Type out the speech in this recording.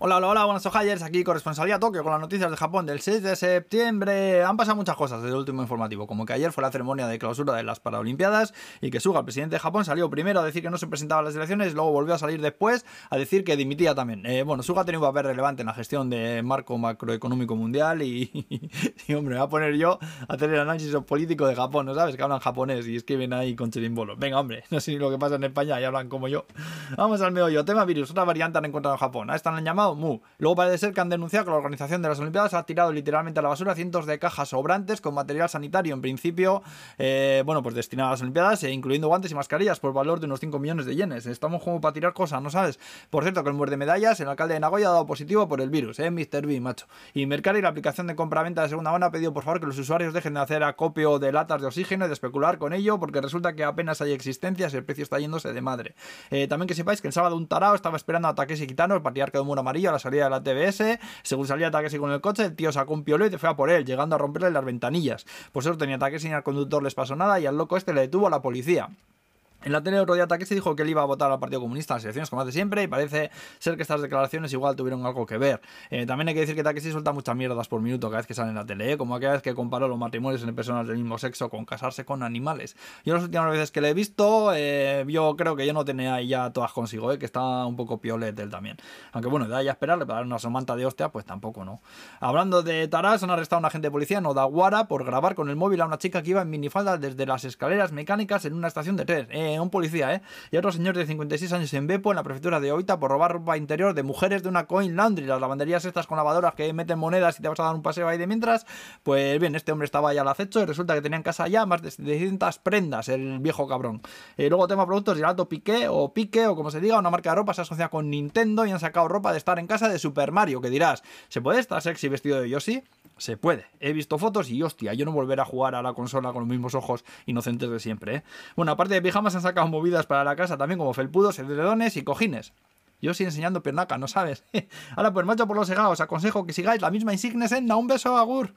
Hola, hola, hola, buenas ojayers, aquí corresponsalía Tokio con las noticias de Japón del 6 de septiembre. Han pasado muchas cosas desde el último informativo, como que ayer fue la ceremonia de clausura de las Paralimpiadas y que Suga, el presidente de Japón, salió primero a decir que no se presentaba a las elecciones, luego volvió a salir después a decir que dimitía también. Eh, bueno, Suga ha tenido un papel relevante en la gestión de marco macroeconómico mundial y, y, hombre, me voy a poner yo a hacer el análisis político de Japón, ¿no sabes? Que hablan japonés y escriben ahí con chirimbolo. Venga, hombre, no sé ni lo que pasa en España y hablan como yo. Vamos al meollo. Tema virus, otra variante han encontrado en Japón. A esta han llamado Mu. Luego parece ser que han denunciado que la organización de las Olimpiadas ha tirado literalmente a la basura cientos de cajas sobrantes con material sanitario, en principio, eh, bueno, pues destinado a las Olimpiadas, e incluyendo guantes y mascarillas por valor de unos 5 millones de yenes. Estamos como para tirar cosas, ¿no sabes? Por cierto, que el muerde medallas, el alcalde de Nagoya ha dado positivo por el virus, ¿eh? Mr. B, macho. Y Mercari, la aplicación de compra-venta de segunda mano, ha pedido por favor que los usuarios dejen de hacer acopio de latas de oxígeno y de especular con ello, porque resulta que apenas hay existencias y el precio está yéndose de madre. Eh, también que sepáis que el sábado un tarao estaba esperando a Takeshi Kitano, el patriarca de muro amarillo, a la salida de la TBS. Según salía Takeshi con el coche, el tío sacó un piolo y te fue a por él, llegando a romperle las ventanillas. Por eso tenía Takeshi ni al conductor les pasó nada y al loco este le detuvo a la policía. En la tele otro día se dijo que él iba a votar al Partido Comunista en las elecciones como hace siempre y parece ser que estas declaraciones igual tuvieron algo que ver. Eh, también hay que decir que Takeshi suelta muchas mierdas por minuto cada vez que sale en la tele, ¿eh? como aquella vez que comparó los matrimonios entre personas del mismo sexo con casarse con animales. Yo las últimas veces que le he visto, eh, yo creo que yo no tenía ahí ya todas consigo, que está un poco piolet él también. Aunque bueno, de ahí a esperarle para dar una somanta de hostia, pues tampoco, ¿no? Hablando de Taras, han arrestado a un agente de policía en Odawara por grabar con el móvil a una chica que iba en minifalda desde las escaleras mecánicas en una estación de tren. Un policía, ¿eh? y otro señor de 56 años en Bepo, en la prefectura de Oita, por robar ropa interior de mujeres de una Coin Laundry, las lavanderías estas con lavadoras que meten monedas y te vas a dar un paseo ahí de mientras. Pues bien, este hombre estaba ya al acecho y resulta que tenía en casa ya más de 700 prendas, el viejo cabrón. Eh, luego tema productos, alto Piqué o Pique o como se diga, una marca de ropa se asocia con Nintendo y han sacado ropa de estar en casa de Super Mario, que dirás, ¿se puede estar sexy vestido de Yoshi? Se puede. He visto fotos y hostia, yo no volveré a jugar a la consola con los mismos ojos inocentes de siempre. ¿eh? Bueno, aparte de pijamas han sacado movidas para la casa también como felpudos, edredones y cojines. Yo estoy enseñando pernaca, ¿no sabes? Ahora pues macho por los segados, aconsejo que sigáis la misma insignia en Un beso, Agur.